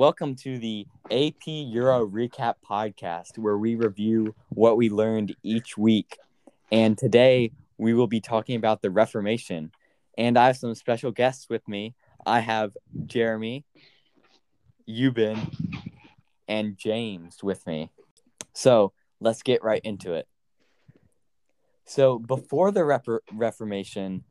Welcome to the AP Euro Recap Podcast, where we review what we learned each week. And today we will be talking about the Reformation. And I have some special guests with me. I have Jeremy, Yubin, and James with me. So let's get right into it. So, before the Reformation,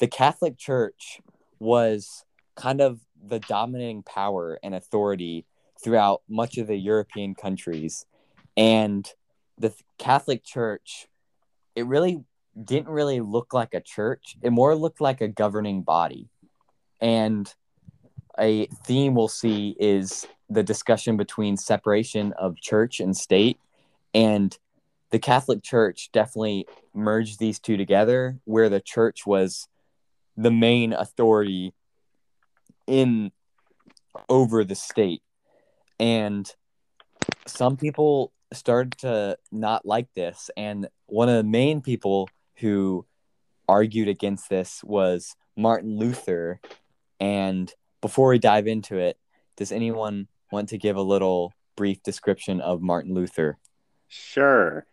the Catholic Church was kind of the dominating power and authority throughout much of the European countries. And the Catholic Church, it really didn't really look like a church, it more looked like a governing body. And a theme we'll see is the discussion between separation of church and state. And the Catholic Church definitely merged these two together, where the church was the main authority in over the state. And some people started to not like this. And one of the main people who argued against this was Martin Luther. And before we dive into it, does anyone want to give a little brief description of Martin Luther? Sure.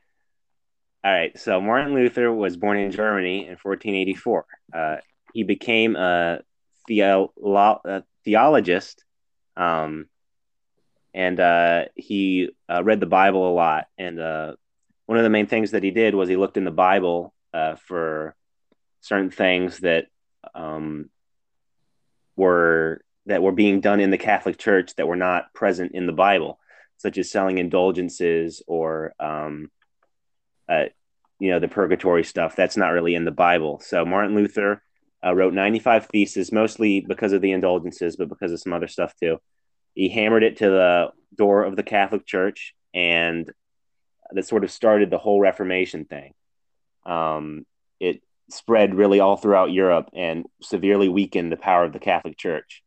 All right. So Martin Luther was born in Germany in 1484. Uh, he became a, theolo- a theologist, um, and uh, he uh, read the Bible a lot. And uh, one of the main things that he did was he looked in the Bible uh, for certain things that um, were that were being done in the Catholic Church that were not present in the Bible, such as selling indulgences or um, uh, you know the purgatory stuff. That's not really in the Bible. So Martin Luther uh, wrote 95 theses, mostly because of the indulgences, but because of some other stuff too. He hammered it to the door of the Catholic Church, and that sort of started the whole Reformation thing. Um, it spread really all throughout Europe and severely weakened the power of the Catholic Church.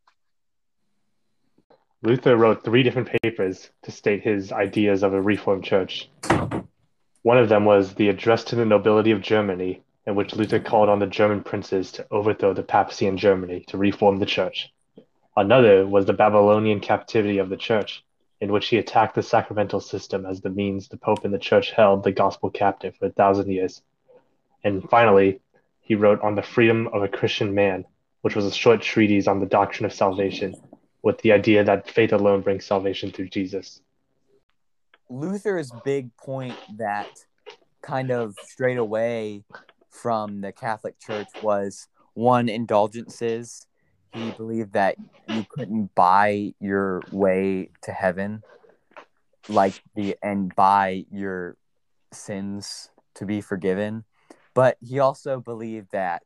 Luther wrote three different papers to state his ideas of a reformed church. One of them was the Address to the Nobility of Germany, in which Luther called on the German princes to overthrow the papacy in Germany to reform the church. Another was the Babylonian captivity of the church, in which he attacked the sacramental system as the means the Pope and the church held the gospel captive for a thousand years. And finally, he wrote on the freedom of a Christian man, which was a short treatise on the doctrine of salvation, with the idea that faith alone brings salvation through Jesus. Luther's big point that kind of straight away from the Catholic Church was one indulgences. He believed that you couldn't buy your way to heaven, like the and buy your sins to be forgiven. But he also believed that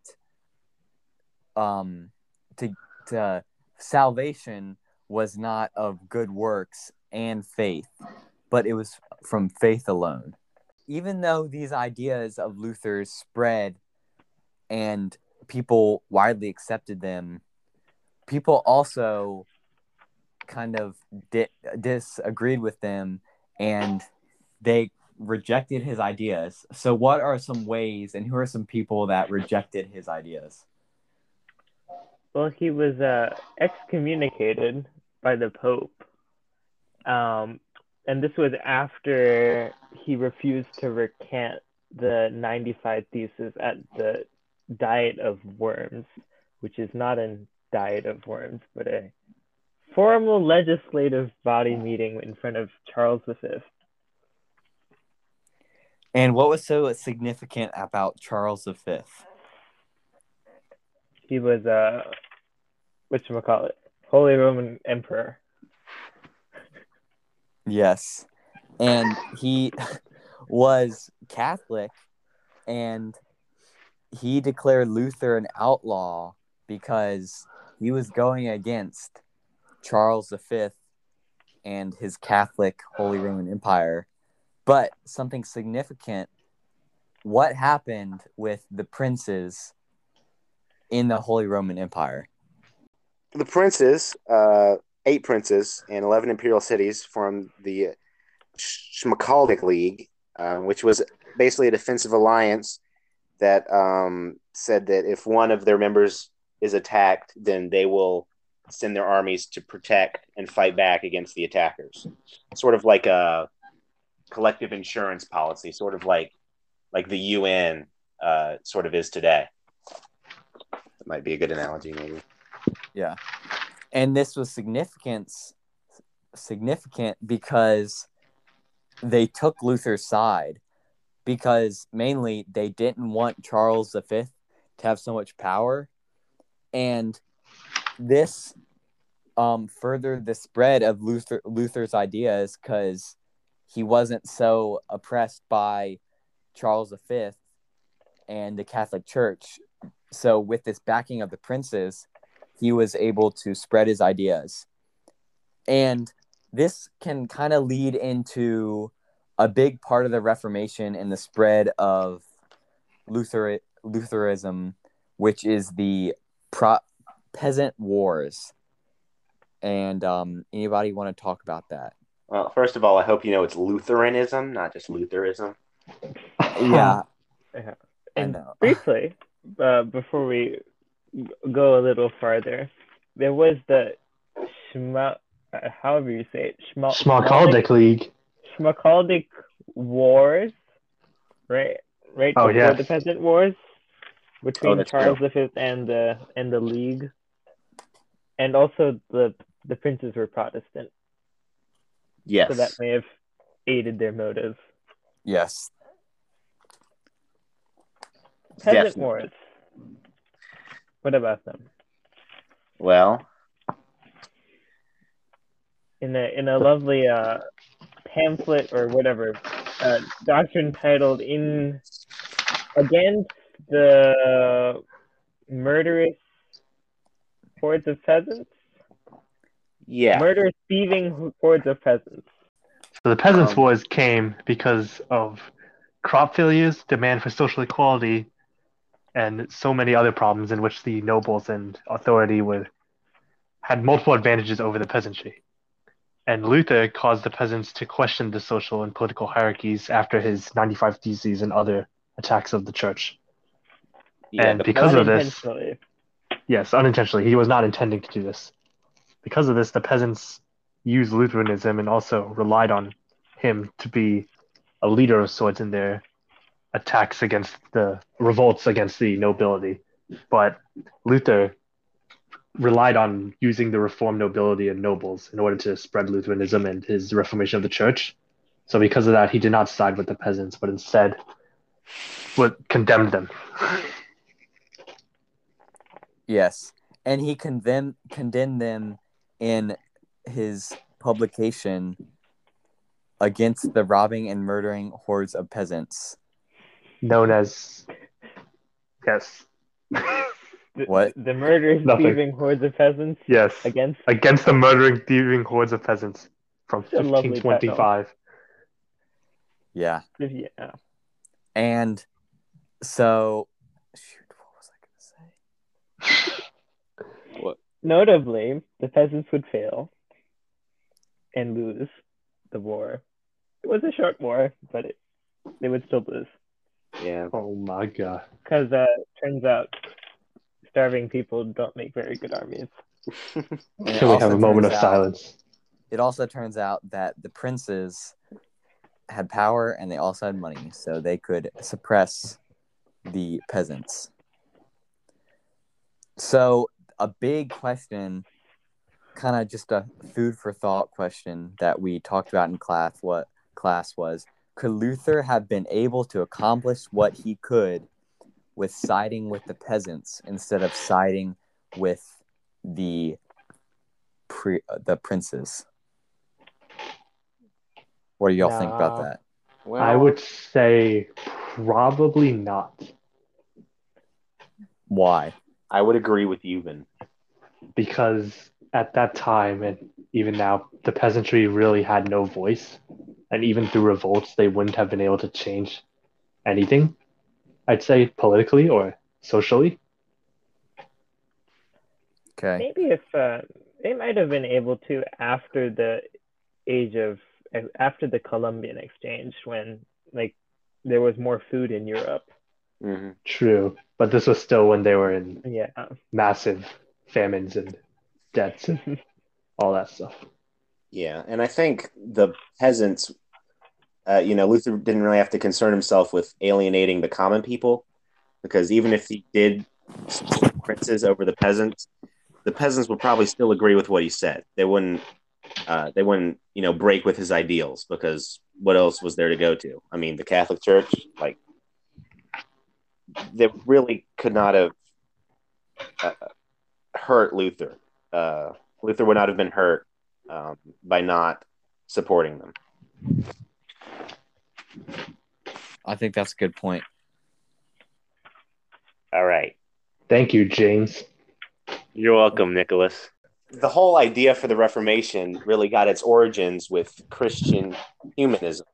um to to salvation was not of good works and faith, but it was from faith alone even though these ideas of Luther's spread and people widely accepted them, people also kind of di- disagreed with them and they rejected his ideas. So, what are some ways and who are some people that rejected his ideas? Well, he was uh, excommunicated by the Pope. Um, and this was after he refused to recant the 95 theses at the Diet of Worms, which is not a Diet of Worms, but a formal legislative body meeting in front of Charles V. And what was so significant about Charles V? He was a, uh, it, Holy Roman Emperor. Yes. And he was Catholic and he declared Luther an outlaw because he was going against Charles V and his Catholic Holy Roman Empire. But something significant what happened with the princes in the Holy Roman Empire? The princes, uh, eight princes and 11 imperial cities formed the Schmalkaldic League, uh, which was basically a defensive alliance that um, said that if one of their members is attacked, then they will send their armies to protect and fight back against the attackers. Sort of like a collective insurance policy, sort of like like the UN uh, sort of is today. That might be a good analogy, maybe. Yeah. And this was significant significant because they took Luther's side because mainly they didn't want Charles V to have so much power and this um furthered the spread of Luther Luther's ideas cuz he wasn't so oppressed by Charles V and the Catholic Church. So with this backing of the princes, he was able to spread his ideas. And this can kind of lead into a big part of the Reformation and the spread of Luther Lutheranism, which is the pro- peasant wars. And um, anybody want to talk about that? Well, first of all, I hope you know it's Lutheranism, not just Lutherism. Yeah, Yeah. And briefly, uh, before we go a little farther, there was the Schma, uh, however you say it, Schma, Schmalkaldic League. Schmalkaldic Wars, right? Right Oh, before yes. the Peasant Wars between that's Charles V and the and the League, and also the the princes were Protestant, Yes. so that may have aided their motive. yes. Peasant Definitely. Wars. What about them? well, in a in a lovely uh, pamphlet or whatever uh, doctrine titled "In Against the Murderous Hordes of Peasants." yeah. Murderous thieving hordes of peasants. So the Peasants' Um, Wars came because of crop failures, demand for social equality, and so many other problems in which the nobles and authority were had multiple advantages over the peasantry. And Luther caused the peasants to question the social and political hierarchies after his 95 Theses and other attacks of the church. yeah, and because of this- Yes, unintentionally. He was not intending to do this. Because of this, the peasants used Lutheranism and also relied on him to be a leader of sorts in their attacks against the revolts against the nobility. But Luther relied on using the reformed nobility and nobles in order to spread Lutheranism and his reformation of the church. So because of that, he did not side with the peasants, but instead would condemned them. Yes, and he condemned condemned them in his publication against the robbing and murdering hordes of peasants. known as yes The, What? The murderous Nothing. thieving hordes of peasants yes against against the murdering thieving hordes of peasants from 1525 Yeah, yeah. and so shoot, what was I gonna say? what? Notably, the peasants would fail and lose the war. It was a short war, but it, they would still lose. yeah. oh my god Because uh, turns out starving people don't make very good armies. And it can we have a moment of out- silence It also turns out that the princes had power and they also had money, so they could suppress the peasants. So, a big question, kind of just a food for thought question that we talked about in class, what class was could Luther have been able to accomplish what he could with siding with the peasants instead of siding with the pre- uh, the princes? What do y'all think about that? Well, i would say probably not Why? I would agree with Yubin. because at that time and even now the peasantry really had no voice and even through revolts they wouldn't have been able to change anything i'd say politically or socially Okay. Maybe if uh, they might have been able to after the age of after the Columbian exchange when like there was more food in Europe. hmm true but this was still when they were in Yeah. massive famines and debts, and all that stuff. Yeah, and I think the peasants, uh, you know, Luther didn't really have to concern himself with alienating the common people, because even if he did princes over the peasants, the peasants would probably still agree with what he said. They wouldn't, uh, they wouldn't, you know, break with his ideals because what else was there to go to? I mean, the Catholic Church, like, they really could not have uh, hurt Luther. Uh, Luther would not have been hurt um, by not supporting them. I think that's a good point. All right. Thank you, James. You're welcome, Nicholas. The whole idea for the Reformation really got its origins with Christian humanism.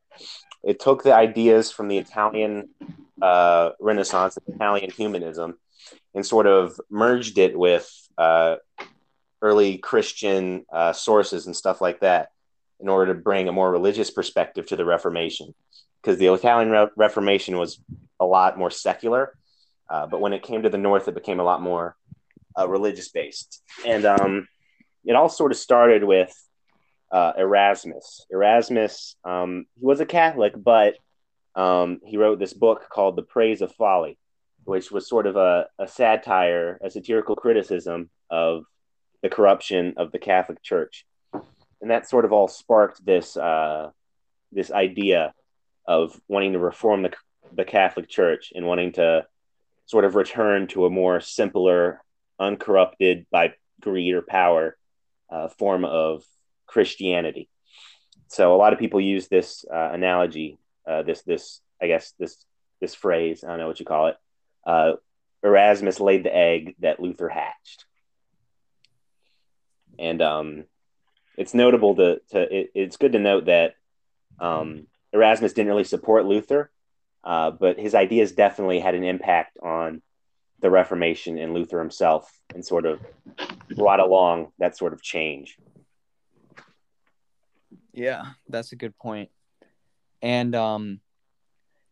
It took the ideas from the Italian uh, Renaissance, Italian humanism, and sort of merged it with uh, early Christian uh, sources and stuff like that in order to bring a more religious perspective to the Reformation. Because the Italian Re- Reformation was a lot more secular, uh, but when it came to the North, it became a lot more uh, religious based. And um, it all sort of started with uh, Erasmus. Erasmus, um, he was a Catholic, but um, he wrote this book called The Praise of Folly, which was sort of a, a satire, a satirical criticism of the corruption of the Catholic Church. And that sort of all sparked this uh, this idea of wanting to reform the, the Catholic Church and wanting to sort of return to a more simpler, uncorrupted by greed or power uh, form of Christianity. So a lot of people use this uh, analogy, uh, this this I guess this this phrase I don't know what you call it. Uh, Erasmus laid the egg that Luther hatched, and um, it's notable to to it, it's good to note that um, Erasmus didn't really support Luther, uh, but his ideas definitely had an impact on the Reformation and Luther himself, and sort of brought along that sort of change. Yeah, that's a good point. And um,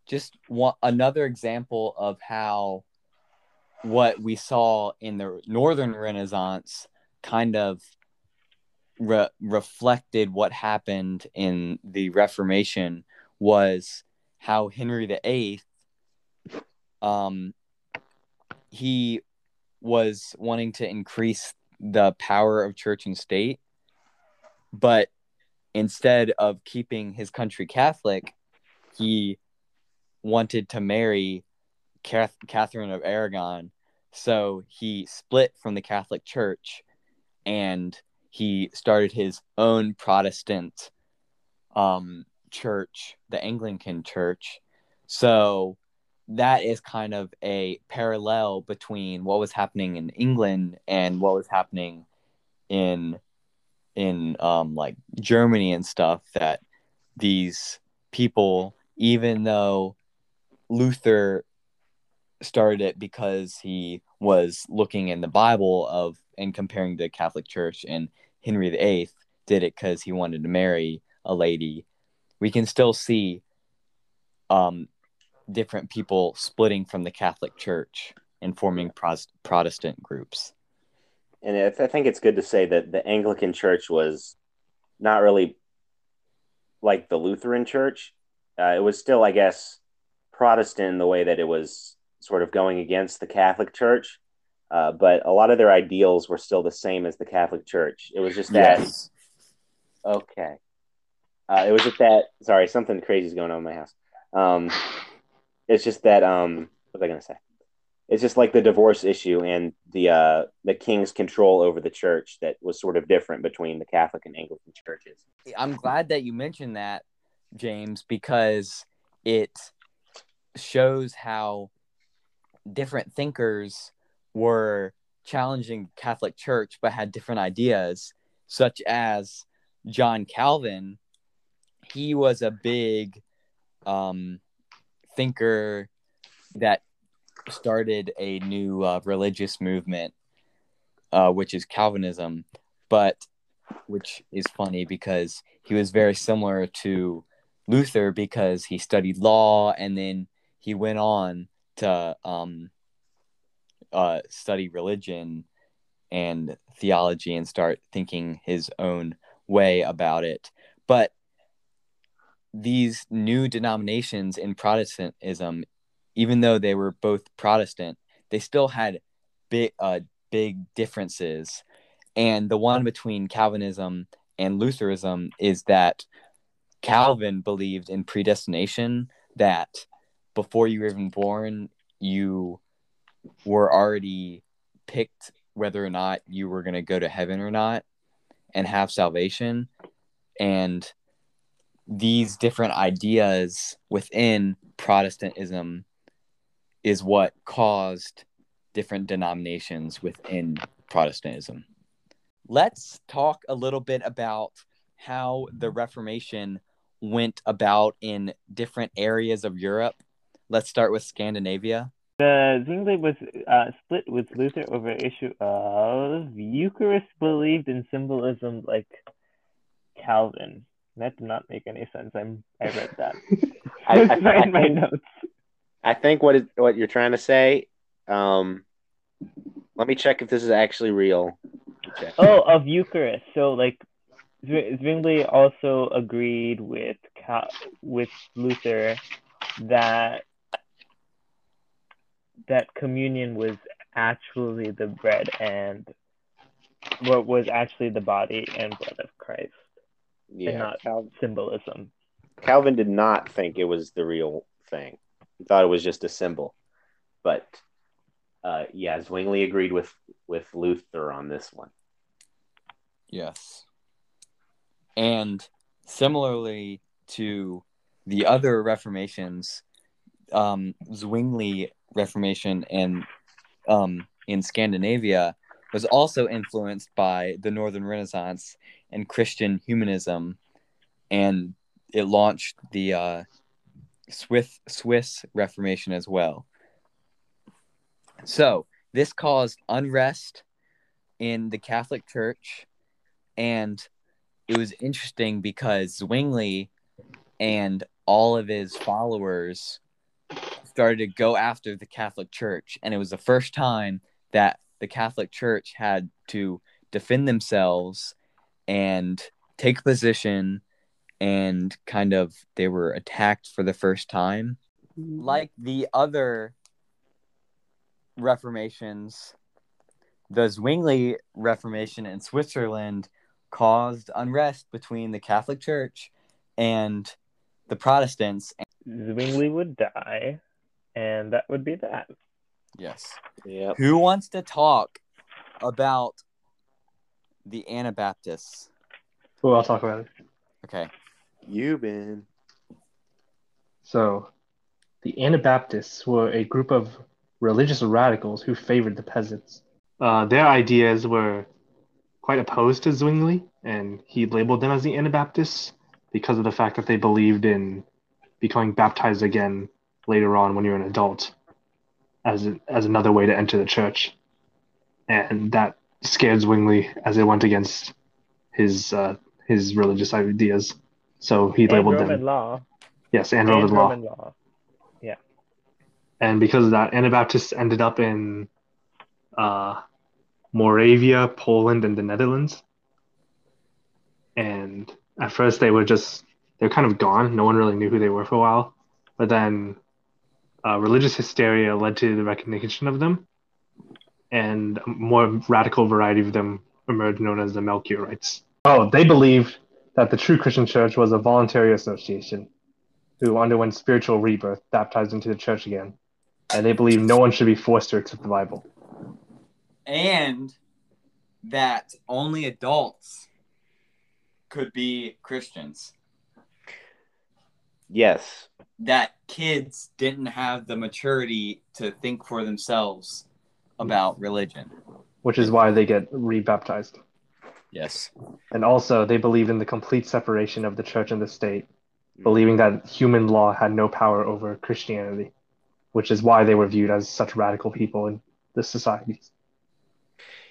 just one another example of how what we saw in the Northern Renaissance kind of re- reflected what happened in the Reformation was how Henry VIII, um, he was wanting to increase the power of church and state, but instead of keeping his country Catholic, he wanted to marry Cath- Catherine of Aragon. So he split from the Catholic Church and he started his own Protestant um, church, the Anglican Church. So that is kind of a parallel between what was happening in England and what was happening in in um, like Germany and stuff that these people, even though Luther started it because he was looking in the Bible of and comparing the Catholic Church, and Henry VIII did it because he wanted to marry a lady. We can still see um, different people splitting from the Catholic Church and forming Protestant groups and I think it's good to say that the Anglican Church was not really like the Lutheran Church. Uh, it was still, I guess, Protestant in the way that it was sort of going against the Catholic Church, uh, but a lot of their ideals were still the same as the Catholic Church. It was just that. Yes. Okay. Uh, it was just that. Sorry, something crazy is going on in my house. Um, it's just that. Um, what was I going to say? it's just like the divorce issue and the uh, the king's control over the church that was sort of different between the Catholic and Anglican churches. I'm glad that you mentioned that, James, because it shows how different thinkers were challenging Catholic Church but had different ideas, such as John Calvin. He was a big um, thinker that started a new uh, religious movement, uh, which is Calvinism, but which is funny because he was very similar to Luther because he studied law and then he went on to um, uh, study religion and theology and start thinking his own way about it. But these new denominations in Protestantism, even though they were both Protestant, they still had big uh, big differences. And the one between Calvinism and Lutheranism is that Calvin believed in predestination, that before you were even born, you were already picked whether or not you were going to go to heaven or not and have salvation. And these different ideas within Protestantism is what caused different denominations within Protestantism. Let's talk a little bit about how the Reformation went about in different areas of Europe. Let's start with Scandinavia. The Zwingli was uh, split with Luther over issue of Eucharist believed in symbolism like Calvin. That did not make any sense. I'm I read that. I, It's I, I my think, notes. I think what is what you're trying to say. Um, let me check if this is actually real. Oh, of Eucharist. So like Zw- Zwingli also agreed with Cal- with Luther that that communion was actually the bread and what was actually the body and blood of Christ, and yeah, not Cal- symbolism. Calvin did not think it was the real thing. He thought it was just a symbol. But uh, yeah, Zwingli agreed with with Luther on this one. Yes. And similarly to the other Reformations, um, Zwingli Reformation and um, in Scandinavia was also influenced by the Northern Renaissance and Christian humanism, and it launched the uh, Swiss Swiss Reformation as well. So this caused unrest in the Catholic Church, and it was interesting because Zwingli and all of his followers started to go after the Catholic Church, and it was the first time that the Catholic Church had to defend themselves and take a position and kind of they were attacked for the first time. Mm-hmm. Like the other reformations the Zwingli Reformation in Switzerland caused unrest between the Catholic Church and the Protestants. Zwingli would die, and that would be that. Yes. Yep. Who wants to talk about the Anabaptists? Well, I'll talk about it. Okay. Yubin. So, the Anabaptists were a group of religious radicals who favored the peasants. Uh, their ideas were quite opposed to Zwingli, and he labeled them as the Anabaptists because of the fact that they believed in becoming baptized again later on when you're an adult as, a, as another way to enter the church. And that scared Zwingli as it went against his uh, his religious ideas. So he And labeled Roman them. law. Yes, and And Roman law. Roman law. and because of that, Anabaptists ended up in uh, Moravia, Poland, and the Netherlands. And at first, they were just they're kind of gone. No one really knew who they were for a while. But then, uh, religious hysteria led to the recognition of them, and a more radical variety of them emerged, known as the Melchiorites. Oh, they believed that the true Christian church was a voluntary association who underwent spiritual rebirth, baptized into the church again and they believe no one should be forced to accept the Bible. And that only adults could be Christians. Yes. That kids didn't have the maturity to think for themselves about religion. Which is why they get rebaptized. Yes. And also, they believed in the complete separation of the church and the state, mm. believing that human law had no power over Christianity, which is why they were viewed as such radical people in the societies.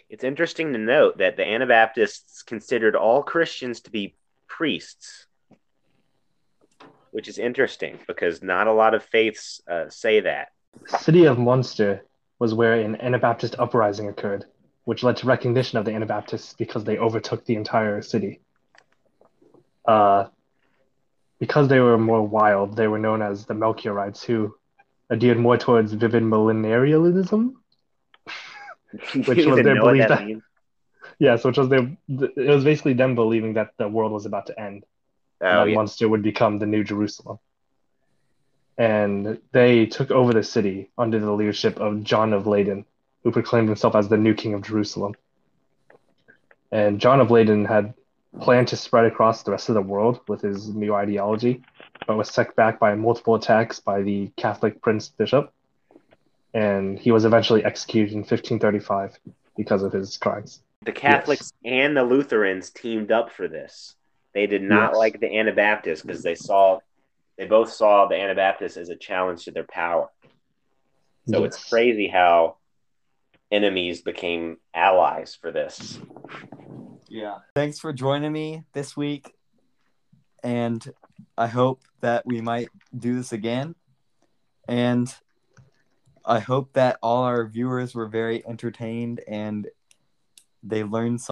It's interesting to note that the Anabaptists considered all Christians to be priests, which is interesting because not a lot of faiths uh, say that. The city of Munster was where an Anabaptist uprising occurred, which led to recognition of the Anabaptists because they overtook the entire city. Uh, because they were more wild, they were known as the Melchiorites, who adhered more towards vivid millenarianism. which was their belief that- Yes, which was their, it was basically them believing that the world was about to end. Oh, and that yeah. Munster would become the new Jerusalem. And they took over the city under the leadership of John of Leyden, who proclaimed himself as the new king of Jerusalem. And John of Leyden had planned to spread across the rest of the world with his new ideology, but was set back by multiple attacks by the Catholic prince bishop. And he was eventually executed in 1535 because of his crimes. The Catholics and the Lutherans teamed up for this. They did not Yes. like the Anabaptists because they saw they both saw the Anabaptists as a challenge to their power. So it's crazy how enemies became allies for this. Yeah. Thanks for joining me this week. And I hope that we might do this again. And I hope that all our viewers were very entertained and they learned